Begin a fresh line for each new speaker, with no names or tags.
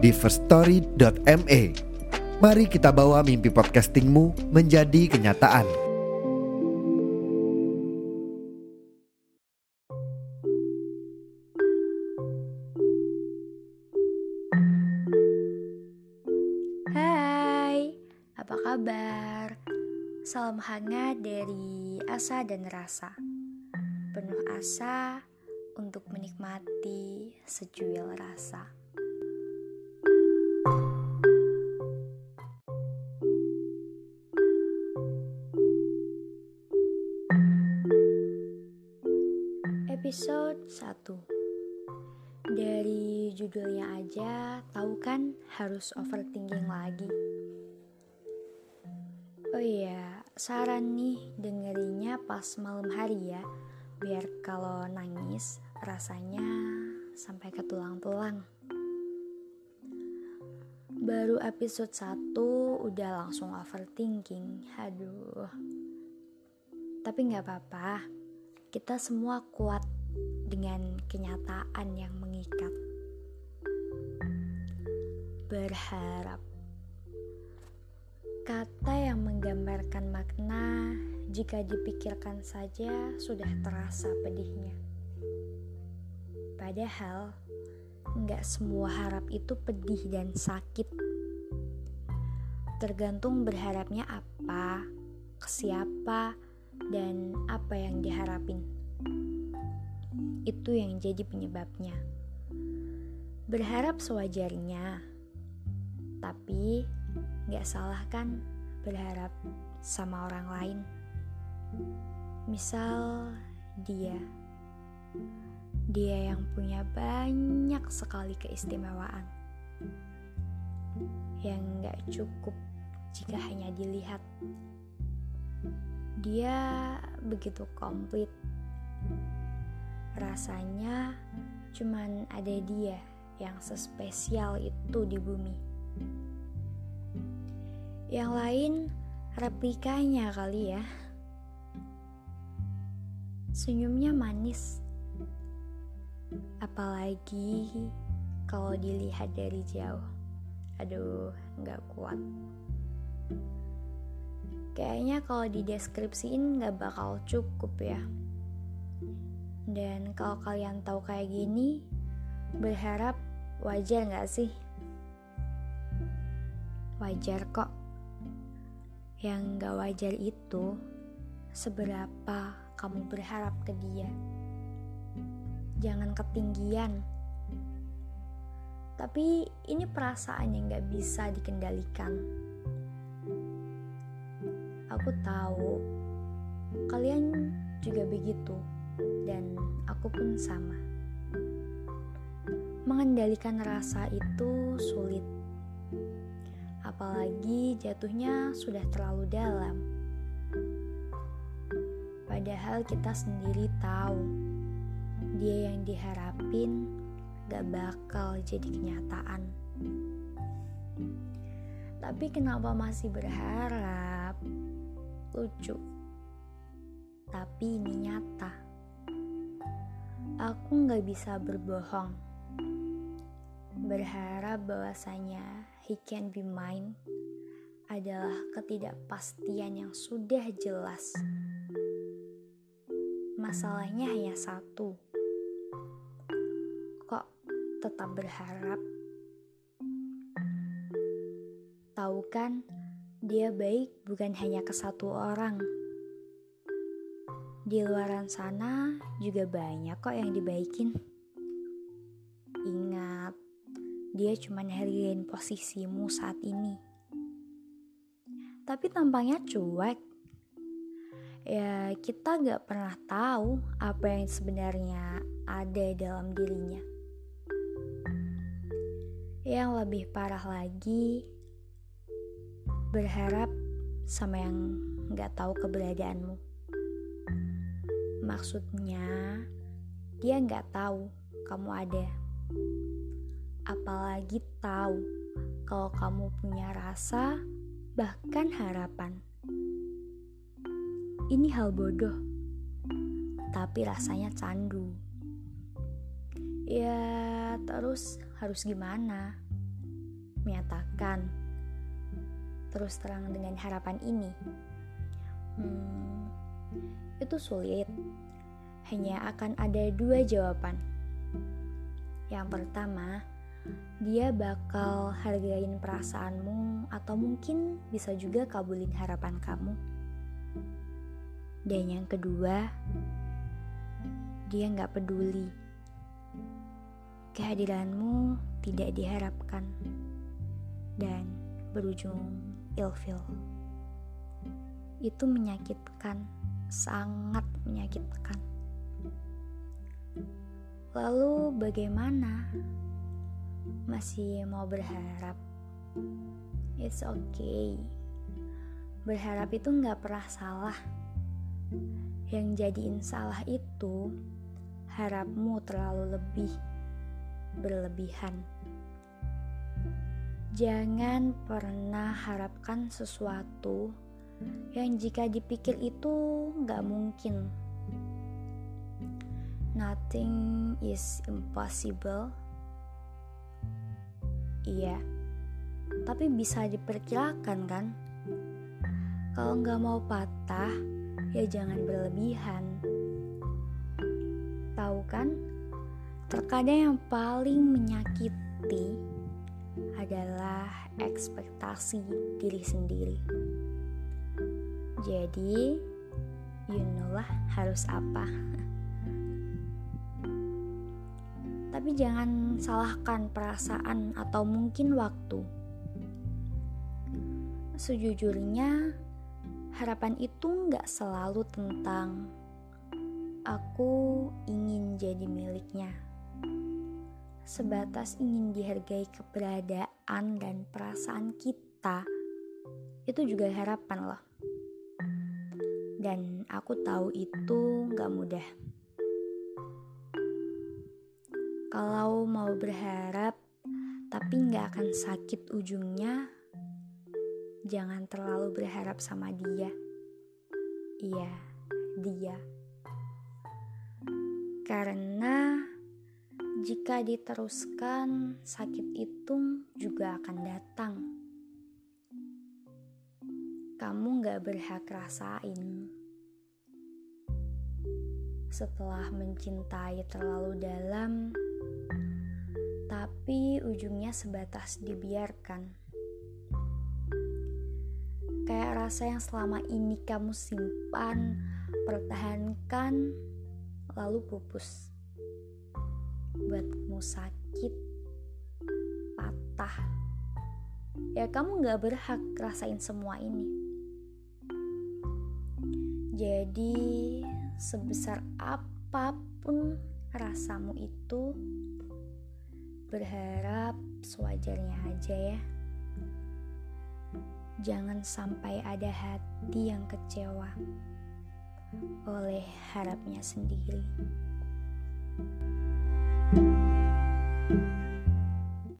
di firststory.me. Mari kita bawa mimpi podcastingmu menjadi kenyataan.
Hai, apa kabar? Salam hangat dari asa dan rasa. Penuh asa untuk menikmati sejuil rasa. Episode 1 Dari judulnya aja tahu kan harus overthinking lagi. Oh iya, saran nih dengerinnya pas malam hari ya, biar kalau nangis rasanya sampai ke tulang-tulang. Baru episode 1 udah langsung overthinking, aduh. Tapi nggak apa-apa, kita semua kuat dengan kenyataan yang mengikat. Berharap kata yang menggambarkan makna jika dipikirkan saja sudah terasa pedihnya. Padahal nggak semua harap itu pedih dan sakit. Tergantung berharapnya apa, ke siapa, dan apa yang diharapin. Itu yang jadi penyebabnya. Berharap sewajarnya, tapi gak salah kan berharap sama orang lain. Misal dia, dia yang punya banyak sekali keistimewaan yang gak cukup jika hanya dilihat dia begitu komplit. Rasanya cuman ada dia yang sespesial itu di bumi. Yang lain replikanya kali ya. Senyumnya manis. Apalagi kalau dilihat dari jauh. Aduh, nggak kuat. Kayaknya kalau dideskripsiin nggak bakal cukup ya. Dan kalau kalian tahu kayak gini, berharap wajar nggak sih? Wajar kok. Yang nggak wajar itu seberapa kamu berharap ke dia. Jangan ketinggian. Tapi ini perasaan yang nggak bisa dikendalikan aku tahu kalian juga begitu dan aku pun sama. Mengendalikan rasa itu sulit. Apalagi jatuhnya sudah terlalu dalam. Padahal kita sendiri tahu dia yang diharapin gak bakal jadi kenyataan. Tapi kenapa masih berharap? lucu, tapi ini nyata. Aku nggak bisa berbohong, berharap bahwasanya he can be mine adalah ketidakpastian yang sudah jelas. Masalahnya hanya satu, kok tetap berharap? Tahu kan? dia baik bukan hanya ke satu orang. Di luaran sana juga banyak kok yang dibaikin. Ingat, dia cuma hargain posisimu saat ini. Tapi tampangnya cuek. Ya, kita gak pernah tahu apa yang sebenarnya ada dalam dirinya. Yang lebih parah lagi, berharap sama yang gak tahu keberadaanmu. Maksudnya, dia gak tahu kamu ada. Apalagi tahu kalau kamu punya rasa, bahkan harapan. Ini hal bodoh, tapi rasanya candu. Ya, terus harus gimana? Menyatakan terus terang dengan harapan ini. Hmm, itu sulit. Hanya akan ada dua jawaban. Yang pertama, dia bakal hargain perasaanmu atau mungkin bisa juga kabulin harapan kamu. Dan yang kedua, dia nggak peduli kehadiranmu tidak diharapkan dan berujung ilfil. Itu menyakitkan, sangat menyakitkan. Lalu bagaimana? Masih mau berharap? It's okay. Berharap itu nggak pernah salah. Yang jadiin salah itu harapmu terlalu lebih berlebihan. Jangan pernah harapkan sesuatu yang jika dipikir itu nggak mungkin. Nothing is impossible. Iya, tapi bisa diperkirakan kan? Kalau nggak mau patah, ya jangan berlebihan. Tahu kan? Terkadang yang paling menyakiti adalah ekspektasi diri sendiri. Jadi, you know lah harus apa. Tapi jangan salahkan perasaan atau mungkin waktu. Sejujurnya, harapan itu nggak selalu tentang aku ingin jadi miliknya sebatas ingin dihargai keberadaan dan perasaan kita, itu juga harapan loh. Dan aku tahu itu gak mudah. Kalau mau berharap tapi gak akan sakit ujungnya, jangan terlalu berharap sama dia. Iya, dia. Karena jika diteruskan, sakit itu juga akan datang. Kamu gak berhak rasain. Setelah mencintai terlalu dalam, tapi ujungnya sebatas dibiarkan. Kayak rasa yang selama ini kamu simpan, pertahankan, lalu pupus buatmu sakit, patah, ya kamu gak berhak rasain semua ini. Jadi, sebesar apa pun rasamu itu, berharap sewajarnya aja ya. Jangan sampai ada hati yang kecewa oleh harapnya sendiri. thank you